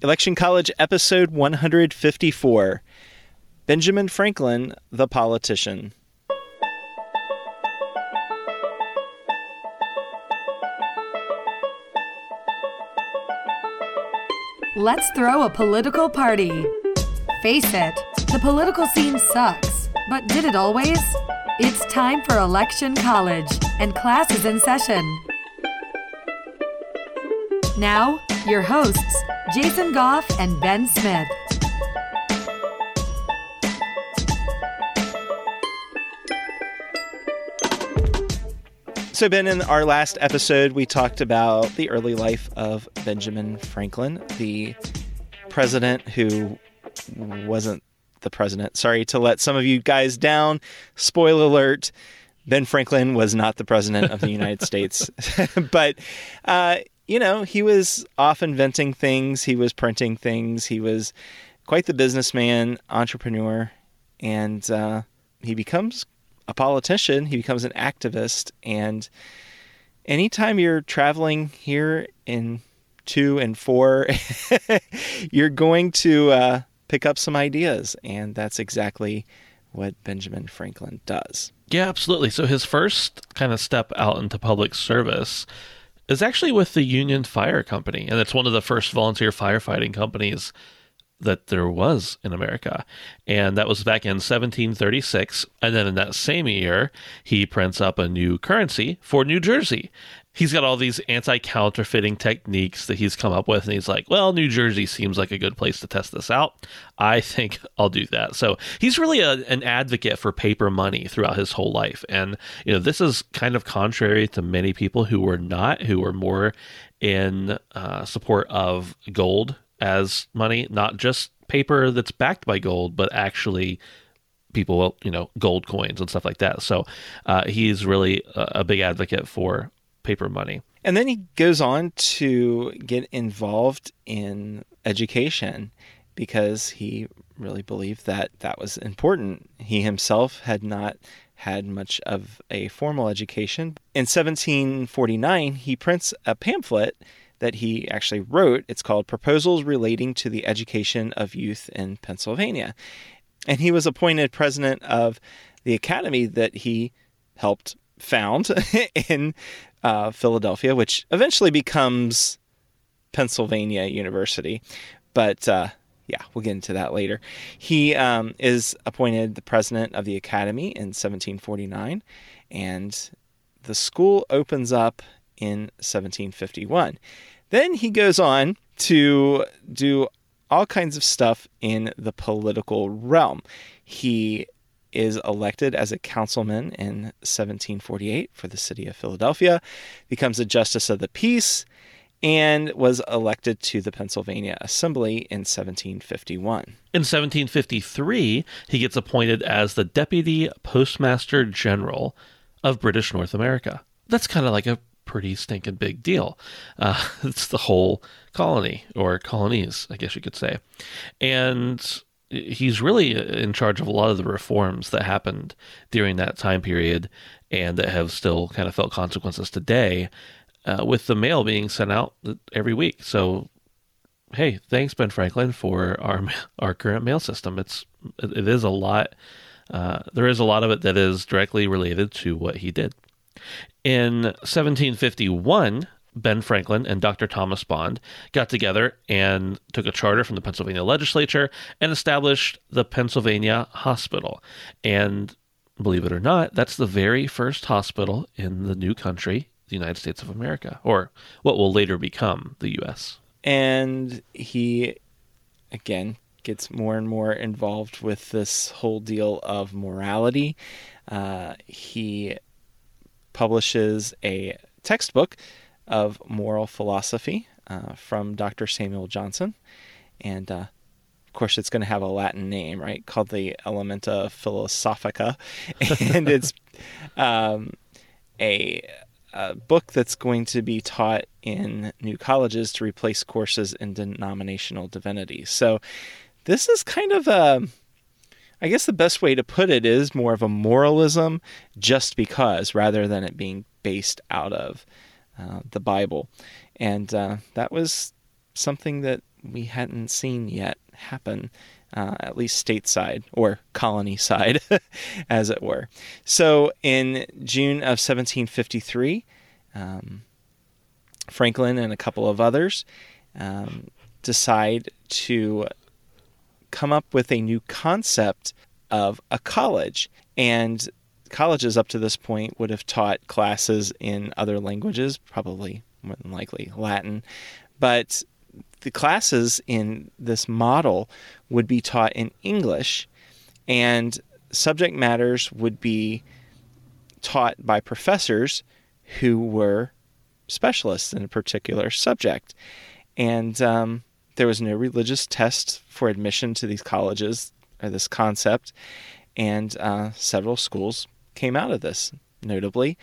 Election College episode 154 Benjamin Franklin, the politician. Let's throw a political party. Face it, the political scene sucks, but did it always? It's time for Election College, and class is in session. Now, your hosts, Jason Goff and Ben Smith. So, Ben, in our last episode, we talked about the early life of Benjamin Franklin, the president who wasn't the president. Sorry to let some of you guys down. Spoiler alert Ben Franklin was not the president of the United States. but, uh, you know, he was off inventing things, he was printing things, he was quite the businessman, entrepreneur, and uh, he becomes a politician, he becomes an activist. And anytime you're traveling here in two and four, you're going to uh, pick up some ideas. And that's exactly what Benjamin Franklin does. Yeah, absolutely. So his first kind of step out into public service is actually with the Union Fire Company. And it's one of the first volunteer firefighting companies that there was in America. And that was back in 1736. And then in that same year, he prints up a new currency for New Jersey. He's got all these anti counterfeiting techniques that he's come up with. And he's like, well, New Jersey seems like a good place to test this out. I think I'll do that. So he's really a, an advocate for paper money throughout his whole life. And, you know, this is kind of contrary to many people who were not, who were more in uh, support of gold as money, not just paper that's backed by gold, but actually people, you know, gold coins and stuff like that. So uh, he's really a, a big advocate for paper money. And then he goes on to get involved in education because he really believed that that was important. He himself had not had much of a formal education. In 1749, he prints a pamphlet that he actually wrote. It's called Proposals Relating to the Education of Youth in Pennsylvania. And he was appointed president of the academy that he helped found in uh, Philadelphia, which eventually becomes Pennsylvania University. But uh, yeah, we'll get into that later. He um, is appointed the president of the academy in 1749, and the school opens up in 1751. Then he goes on to do all kinds of stuff in the political realm. He is elected as a councilman in 1748 for the city of Philadelphia, becomes a justice of the peace, and was elected to the Pennsylvania Assembly in 1751. In 1753, he gets appointed as the Deputy Postmaster General of British North America. That's kind of like a pretty stinking big deal. Uh, it's the whole colony, or colonies, I guess you could say. And he's really in charge of a lot of the reforms that happened during that time period and that have still kind of felt consequences today uh, with the mail being sent out every week. So, hey, thanks Ben Franklin for our our current mail system. It's it is a lot. Uh, there is a lot of it that is directly related to what he did. In 1751, Ben Franklin and Dr. Thomas Bond got together and took a charter from the Pennsylvania legislature and established the Pennsylvania Hospital. And believe it or not, that's the very first hospital in the new country, the United States of America, or what will later become the U.S. And he, again, gets more and more involved with this whole deal of morality. Uh, he publishes a textbook of moral philosophy uh, from Dr. Samuel Johnson. And uh, of course, it's going to have a Latin name, right? Called the Elementa Philosophica. and it's um, a, a book that's going to be taught in new colleges to replace courses in denominational divinity. So this is kind of a. I guess the best way to put it is more of a moralism just because rather than it being based out of uh, the Bible. And uh, that was something that we hadn't seen yet happen, uh, at least stateside or colony side, as it were. So in June of 1753, um, Franklin and a couple of others um, decide to come up with a new concept of a college. And colleges up to this point would have taught classes in other languages, probably more than likely Latin. But the classes in this model would be taught in English, and subject matters would be taught by professors who were specialists in a particular subject. And um, there was no religious test for admission to these colleges or this concept, and uh, several schools came out of this. Notably,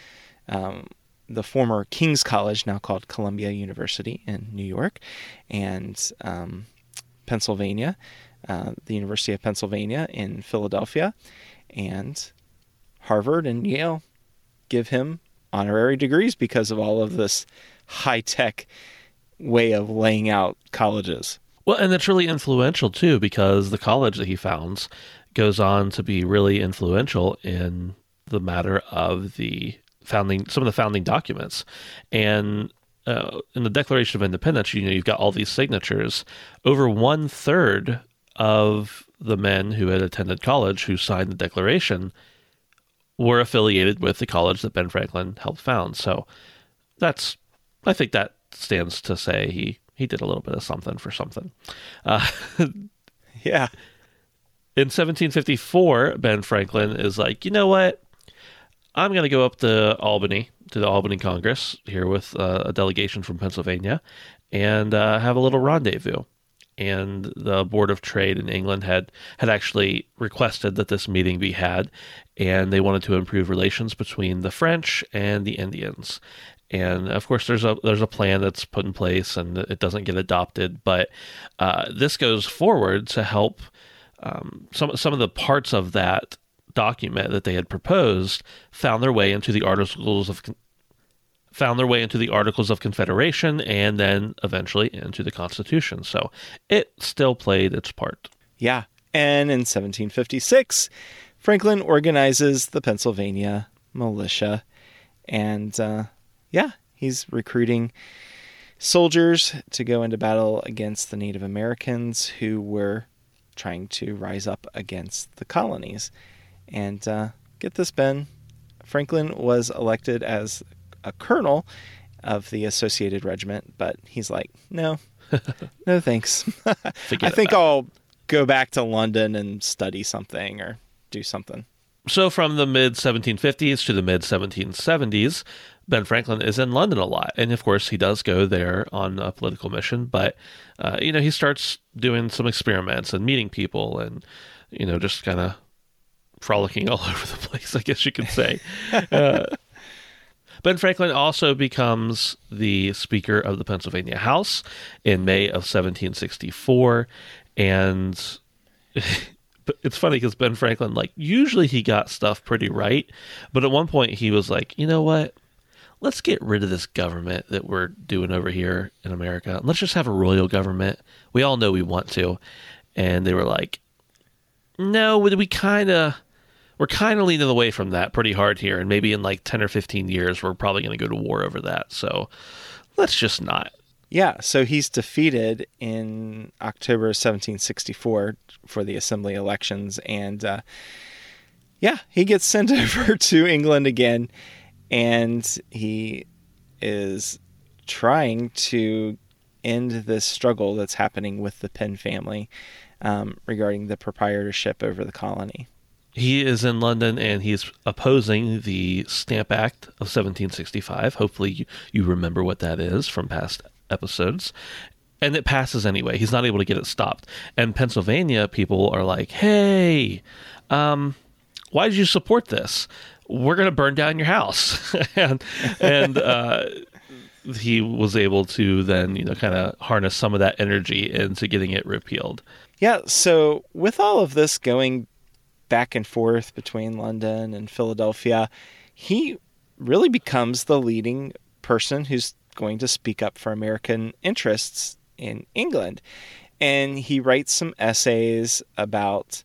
um, the former King's College, now called Columbia University in New York, and um, Pennsylvania, uh, the University of Pennsylvania in Philadelphia, and Harvard and Yale give him honorary degrees because of all of this high tech way of laying out colleges. Well, and it's really influential too because the college that he founds goes on to be really influential in the matter of the founding some of the founding documents and uh, in the Declaration of Independence, you know, you've got all these signatures. Over one third of the men who had attended college who signed the Declaration were affiliated with the college that Ben Franklin helped found. So that's, I think that stands to say he he did a little bit of something for something. Uh, yeah. In 1754, Ben Franklin is like, you know what? I'm going to go up to Albany, to the Albany Congress, here with uh, a delegation from Pennsylvania, and uh, have a little rendezvous. And the Board of Trade in England had, had actually requested that this meeting be had, and they wanted to improve relations between the French and the Indians and of course there's a there's a plan that's put in place and it doesn't get adopted but uh, this goes forward to help um, some some of the parts of that document that they had proposed found their way into the articles of found their way into the articles of confederation and then eventually into the constitution. So it still played its part. Yeah. And in 1756 franklin organizes the pennsylvania militia. And uh, yeah, he's recruiting soldiers to go into battle against the Native Americans who were trying to rise up against the colonies. And uh, get this, Ben, Franklin was elected as a colonel of the Associated Regiment, but he's like, no, no thanks. I think I'll go back to London and study something or do something. So, from the mid 1750s to the mid 1770s, Ben Franklin is in London a lot. And of course, he does go there on a political mission, but, uh, you know, he starts doing some experiments and meeting people and, you know, just kind of frolicking all over the place, I guess you could say. uh, ben Franklin also becomes the Speaker of the Pennsylvania House in May of 1764. And. it's funny because Ben Franklin, like, usually he got stuff pretty right, but at one point he was like, you know what? Let's get rid of this government that we're doing over here in America. Let's just have a royal government. We all know we want to. And they were like, no, we kind of, we're kind of leaning away from that pretty hard here. And maybe in like 10 or 15 years, we're probably going to go to war over that. So let's just not. Yeah, so he's defeated in October 1764 for the assembly elections, and uh, yeah, he gets sent over to England again, and he is trying to end this struggle that's happening with the Penn family um, regarding the proprietorship over the colony. He is in London and he's opposing the Stamp Act of 1765. Hopefully, you, remember what that is from past episodes. And it passes anyway. He's not able to get it stopped. And Pennsylvania people are like, hey, um, why did you support this? We're going to burn down your house. and and uh, he was able to then, you know, kind of harness some of that energy into getting it repealed. Yeah, so with all of this going back and forth between London and Philadelphia, he really becomes the leading person who's going to speak up for American interests in England. And he writes some essays about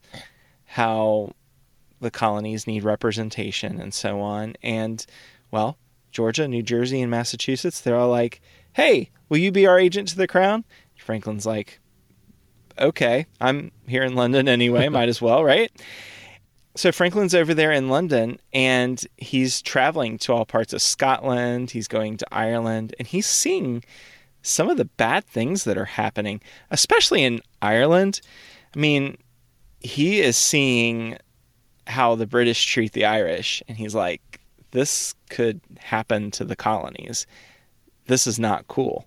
how the colonies need representation and so on. And, well, Georgia, New Jersey, and Massachusetts, they're all like, hey, will you be our agent to the crown? Franklin's like, okay, I'm here in London anyway, might as well, right? So Franklin's over there in London and he's traveling to all parts of Scotland, he's going to Ireland, and he's seeing some of the bad things that are happening, especially in Ireland. I mean, he is seeing how the British treat the Irish, and he's like, this could happen to the colonies. This is not cool.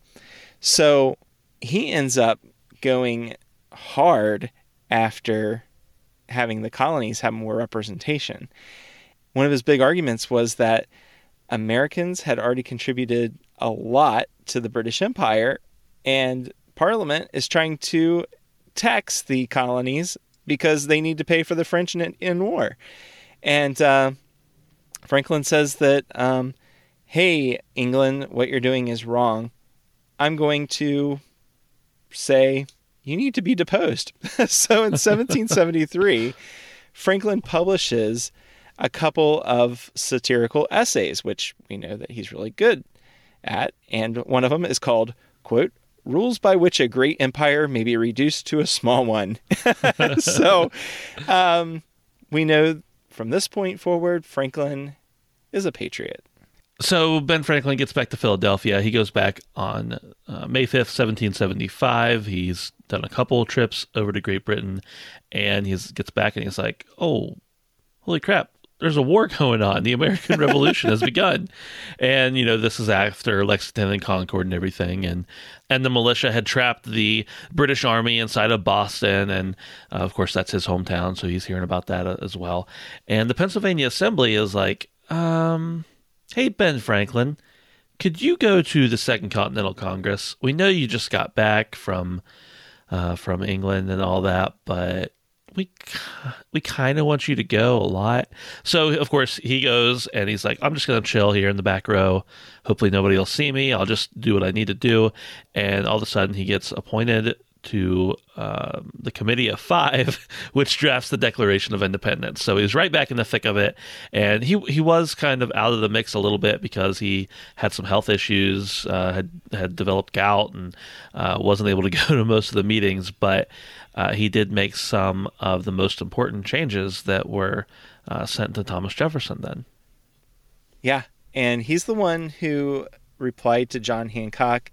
So he ends up going hard after having the colonies have more representation. One of his big arguments was that Americans had already contributed a lot to the British Empire, and Parliament is trying to tax the colonies because they need to pay for the French in, in war. And uh, Franklin says that, um, hey, England, what you're doing is wrong. I'm going to say you need to be deposed. so in 1773, Franklin publishes a couple of satirical essays, which we know that he's really good at. And one of them is called, quote, Rules by which a great empire may be reduced to a small one. so um, we know from this point forward, Franklin is a patriot. So Ben Franklin gets back to Philadelphia. He goes back on uh, May 5th, 1775. He's done a couple trips over to Great Britain and he gets back and he's like, oh, holy crap. There's a war going on. The American Revolution has begun, and you know this is after Lexington and Concord and everything, and and the militia had trapped the British Army inside of Boston, and uh, of course that's his hometown, so he's hearing about that uh, as well. And the Pennsylvania Assembly is like, um, Hey, Ben Franklin, could you go to the Second Continental Congress? We know you just got back from uh, from England and all that, but we we kind of want you to go a lot. So of course he goes and he's like, I'm just gonna chill here in the back row. Hopefully nobody will see me. I'll just do what I need to do. And all of a sudden he gets appointed to uh, the Committee of Five, which drafts the Declaration of Independence. So he's right back in the thick of it, and he he was kind of out of the mix a little bit because he had some health issues, uh, had had developed gout, and uh, wasn't able to go to most of the meetings. But uh, he did make some of the most important changes that were uh, sent to Thomas Jefferson. Then, yeah, and he's the one who replied to John Hancock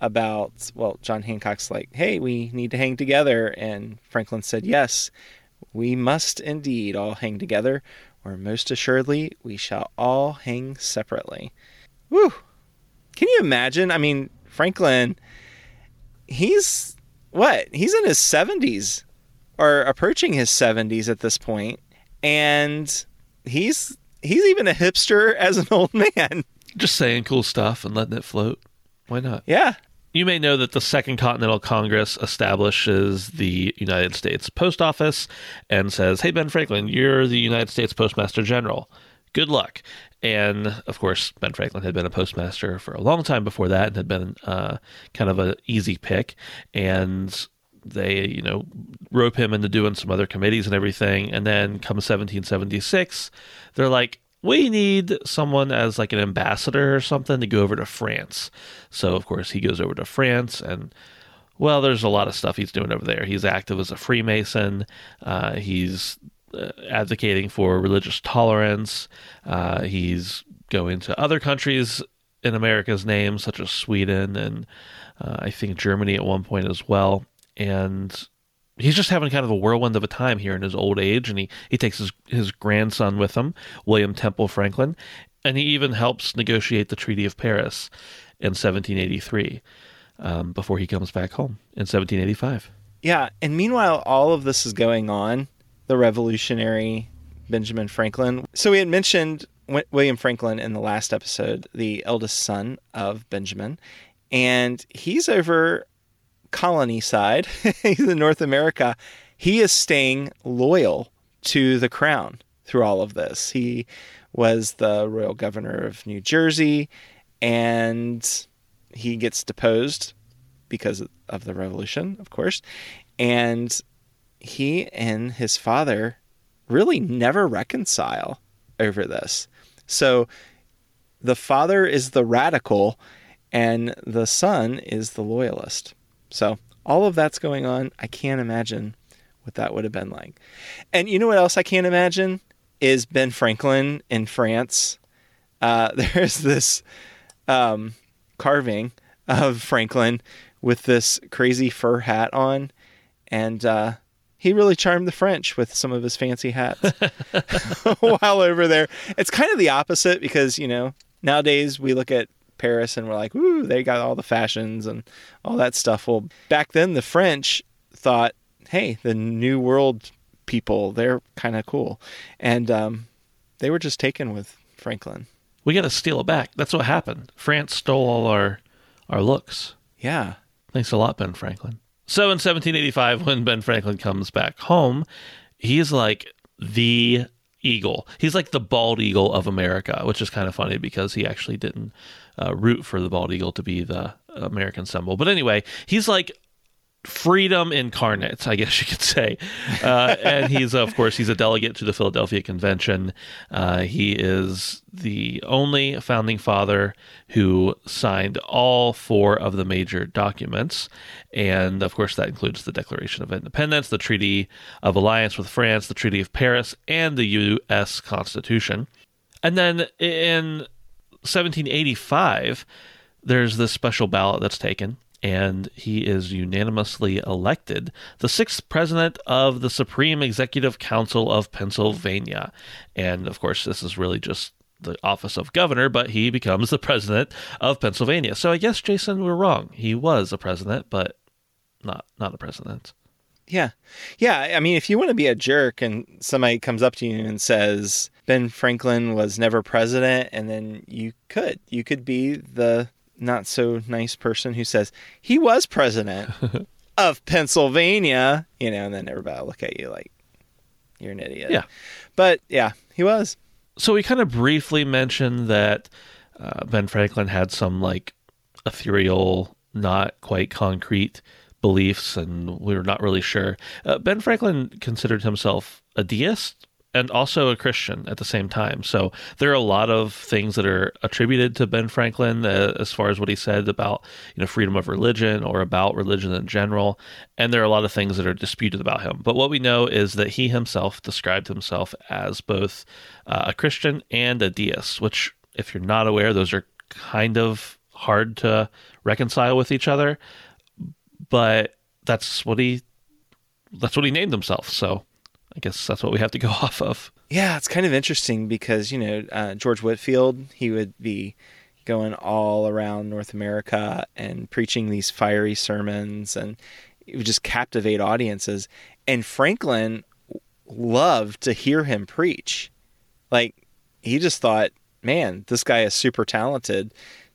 about, well, John Hancock's like, hey, we need to hang together. And Franklin said, yes, we must indeed all hang together, or most assuredly, we shall all hang separately. Whew. Can you imagine? I mean, Franklin, he's what? He's in his 70s or approaching his 70s at this point, and he's he's even a hipster as an old man. Just saying cool stuff and letting it float. Why not? Yeah. You may know that the Second Continental Congress establishes the United States Post Office and says, Hey, Ben Franklin, you're the United States Postmaster General. Good luck. And of course, Ben Franklin had been a postmaster for a long time before that and had been uh, kind of an easy pick. And they, you know, rope him into doing some other committees and everything. And then come 1776, they're like, we need someone as like an ambassador or something to go over to France. So of course he goes over to France and well, there's a lot of stuff he's doing over there. He's active as a Freemason. Uh, he's uh, advocating for religious tolerance. Uh, he's going to other countries in America's name, such as Sweden and uh, I think Germany at one point as well. And he's just having kind of a whirlwind of a time here in his old age, and he, he takes his, his grandson with him, William Temple Franklin, and he even helps negotiate the Treaty of Paris in 1783. um, before he comes back home in 1785. Yeah, and meanwhile, all of this is going on. The revolutionary Benjamin Franklin. So we had mentioned William Franklin in the last episode, the eldest son of Benjamin, and he's over colony side. he's in North America. He is staying loyal to the crown through all of this. He was the royal governor of New Jersey, and he gets deposed because of the revolution, of course. And he and his father really never reconcile over this. So the father is the radical and the son is the loyalist. So all of that's going on. I can't imagine what that would have been like. And you know what else I can't imagine is Ben Franklin in France. Uh, there's this um, carving of Franklin with this crazy fur hat on, and uh, he really charmed the French with some of his fancy hats while over there. It's kind of the opposite because you know nowadays we look at Paris and we're like, "Ooh, they got all the fashions and all that stuff." Well, back then the French thought, "Hey, the New World people, they're kind of cool," and um, they were just taken with Franklin. We got to steal it back. That's what happened. France stole all our our looks. Yeah. Thanks a lot, Ben Franklin. So in 1785, when Ben Franklin comes back home, he's like the eagle. He's like the bald eagle of America, which is kind of funny because he actually didn't uh, root for the bald eagle to be the American symbol. But anyway, he's like freedom incarnate, I guess you could say. Uh, and he's, of course, he's a delegate to the Philadelphia Convention. Uh, he is the only founding father who signed all four of the major documents. And of course, that includes the Declaration of Independence, the Treaty of Alliance with France, the Treaty of Paris, and the U.S. Constitution. And then in 1785, there's this special ballot that's taken and he is unanimously elected the sixth president of the Supreme Executive Council of Pennsylvania. And of course, this is really just the office of governor, but he becomes the president of Pennsylvania. So I guess Jason, we're wrong. He was a president, but not not a president. Yeah. Yeah. I mean, if you want to be a jerk and somebody comes up to you and says Ben Franklin was never president, and then you could, you could be the not so nice person who says he was president of Pennsylvania, you know, and then everybody will look at you like you're an idiot. Yeah. But yeah, he was. So we kind of briefly mentioned that uh, Ben Franklin had some like ethereal, not quite concrete beliefs, and we were not really sure. Uh, ben Franklin considered himself a deist and also a Christian at the same time. So there are a lot of things that are attributed to Ben Franklin uh, as far as what he said about you know freedom of religion or about religion in general, and there are a lot of things that are disputed about him. But what we know is that he himself described himself as both uh, a Christian and a deist, which if you're not aware, those are kind of hard to reconcile with each other. But that's what he that's what he named himself. So I guess that's what we have to go off of. Yeah, it's kind of interesting because, you know, uh, George Whitefield, he would be going all around North America and preaching these fiery sermons and it would just captivate audiences. And Franklin loved to hear him preach. Like, he just thought, man, this guy is super talented.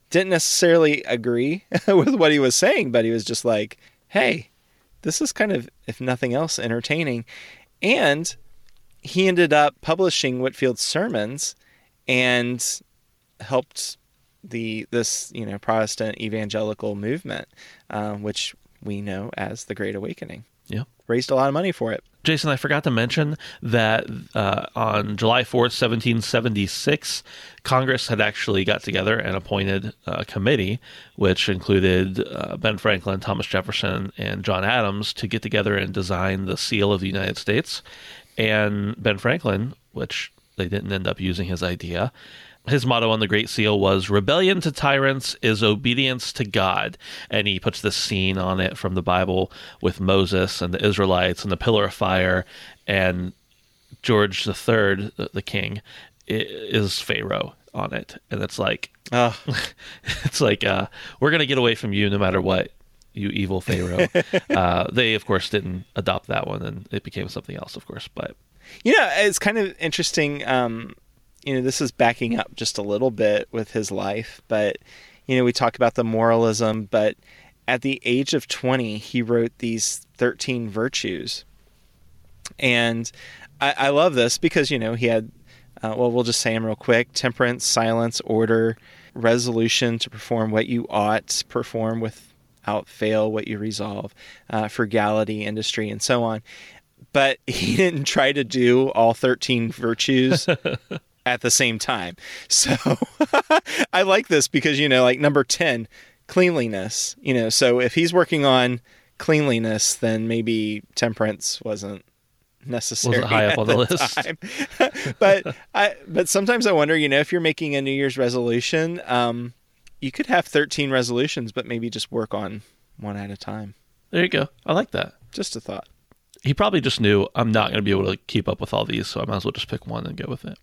Didn't necessarily agree with what he was saying, but he was just like, hey, this is kind of, if nothing else, entertaining. And he ended up publishing Whitefield's sermons and helped the this you know Protestant evangelical movement, uh, which we know as the Great Awakening. Yeah, raised a lot of money for it. Jason, I forgot to mention that uh, on July 4th, 1776, Congress had actually got together and appointed a committee, which included uh, Ben Franklin, Thomas Jefferson, and John Adams, to get together and design the seal of the United States. And Ben Franklin, which they didn't end up using his idea, his motto on the Great Seal was "Rebellion to tyrants is obedience to God," and he puts this scene on it from the Bible with Moses and the Israelites and the pillar of fire, and George III, the, the king, is Pharaoh on it, and it's like Oh, it's like uh, we're gonna get away from you no matter what, you evil pharaoh. uh, they of course didn't adopt that one, and it became something else, of course. But you know, it's kind of interesting. Um, you know, this is backing up just a little bit with his life, but you know, we talk about the moralism, but at the age of 20, he wrote these 13 virtues. And I, I love this because, you know, he had, uh, well, we'll just say them real quick temperance, silence, order, resolution to perform what you ought, perform without fail what you resolve, uh, frugality, industry, and so on. But he didn't try to do all 13 virtues at the same time. So I like this because, you know, like number 10, cleanliness, you know, so if he's working on cleanliness, then maybe temperance wasn't necessary Wasn't high up on the list. time. but I but sometimes I wonder, you know, if you're making a New Year's resolution, um, you could have 13 resolutions, but maybe just work on one at a time. there you go. I like that. Just a thought. he probably just knew I'm not going to be able to keep up with all these, so I might as well just pick one and go with it.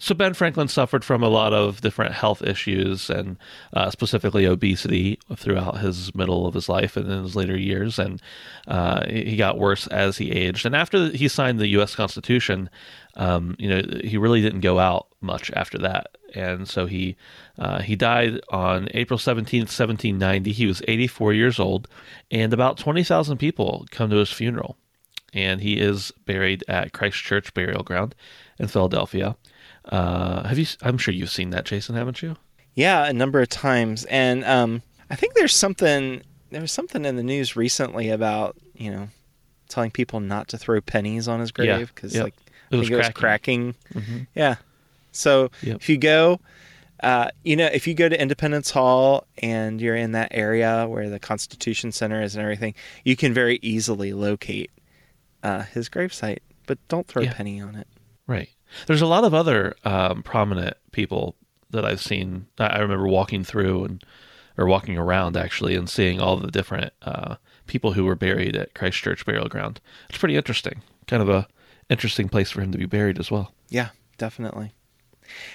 So Ben Franklin suffered from a lot of different health issues and uh, specifically obesity throughout his middle of his life and in his later years, and uh, he got worse as he aged. And after he signed the U.S. Constitution, um, you know, he really didn't go out much after that, and so he uh, he died on April seventeenth, seventeen ninety. He was eighty four years old, and about twenty thousand people come to his funeral and he is buried at Christ Church Burial Ground in Philadelphia. Uh, have you? I'm sure you've seen that, Jason, haven't you? Yeah, a number of times, and um, I think there's something there was something in the news recently about you know telling people not to throw pennies on his grave because yep. like It I was it was cracking. cracking. Yeah, so Yep. if you go. Uh, you know, if you go to Independence Hall and you're in that area where the Constitution Center is and everything, you can very easily locate uh, his gravesite. But don't throw Yeah. a penny on it. Right. There's a lot of other um, prominent people that I've seen. I remember walking through and or walking around actually and seeing all the different uh, people who were buried at Christ Church Burial Ground. It's pretty interesting. Kind of a interesting place for him to be buried as well. Yeah, definitely.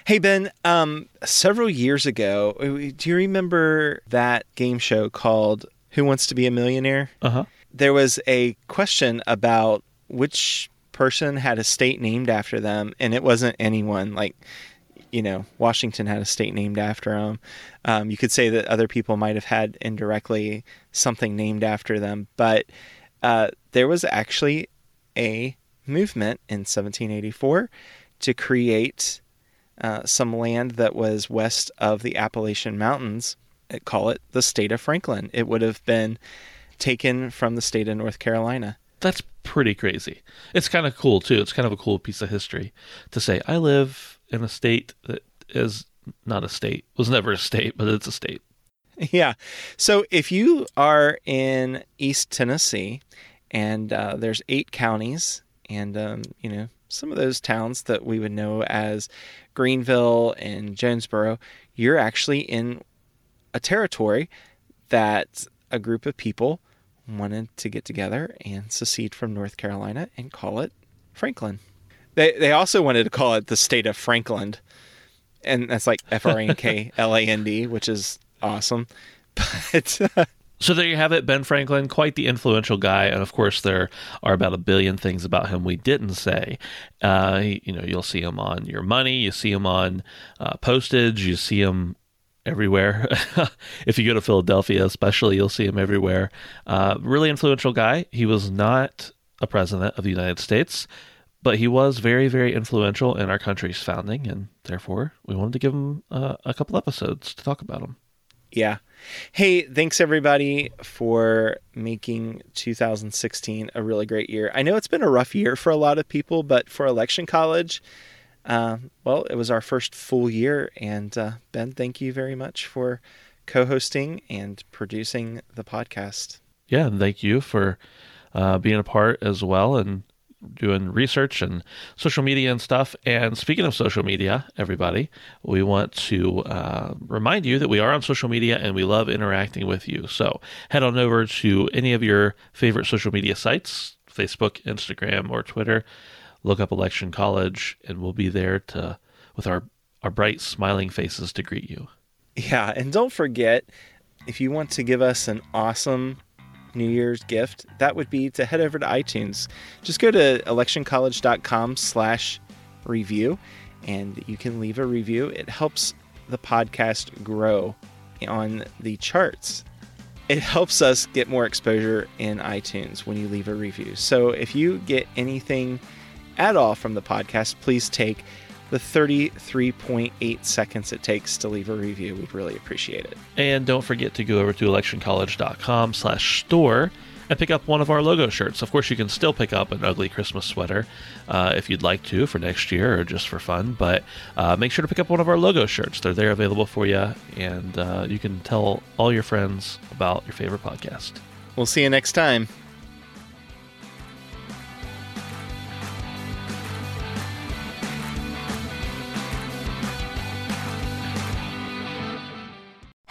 Hey Ben, um, several years ago, uh, do you remember that game show called Who Wants to Be a Millionaire? Uh huh. There was a question about which person had a state named after them, and it wasn't anyone. Like, you know, Washington had a state named after him. Um, you could say that other people might have had indirectly something named after them, but uh, there was actually a movement in 1784 to create uh, some land that was west of the Appalachian Mountains. Call it the state of Franklin. It would have been taken from the state of North Carolina. That's pretty crazy. It's kind of cool too. It's kind of a cool piece of history to say I live in a state that is not a state. Was never a state, but it's a state. Yeah. So if you are in East Tennessee, and uh, there's eight counties, and um, you know some of those towns that we would know as Greeneville and Jonesborough, you're actually in a territory that a group of people wanted to get together and secede from North Carolina and call it Franklin. They they also wanted to call it the state of Franklin, and that's like F R A N K L A N D, which is awesome. But uh, So there you have it, Ben Franklin, quite the influential guy, and of course there are about a billion things about him we didn't say. Uh, you know, you'll see him on your money, you see him on uh, postage, you see him everywhere. if you go to Philadelphia, especially, you'll see him everywhere. Uh, really influential guy. He was not a president of the United States, but he was very, very influential in our country's founding, and therefore we wanted to give him uh, a couple episodes to talk about him. yeah. Hey, thanks everybody for making 2016 a really great year. I know it's been a rough year for a lot of people, but for Election College, uh, well, it was our first full year. And uh, Ben, thank you very much for co hosting and producing the podcast. yeah, and thank you for uh, being a part as well and doing research and social media and stuff. And speaking of social media, everybody, we want to uh, remind you that we are on social media and we love interacting with you. So head on over to any of your favorite social media sites Facebook, Instagram, or Twitter. Look up Election College, and we'll be there to with our our bright, smiling faces to greet you. Yeah, and don't forget if you want to give us an awesome New Year's gift, that would be to head over to iTunes. Just go to electioncollege.com slash review and you can leave a review. It helps the podcast grow on the charts. It helps us get more exposure in iTunes when you leave a review. So if you get anything at all from the podcast, please take the 33.8 seconds it takes to leave a review. We'd really appreciate it. And don't forget to go over to electioncollege.com slash store and pick up one of our logo shirts. Of course, you can still pick up an ugly Christmas sweater uh, if you'd like to for next year or just for fun. But uh, make sure to pick up one of our logo shirts. They're there available for you, and uh, you can tell all your friends about your favorite podcast. We'll see you next time.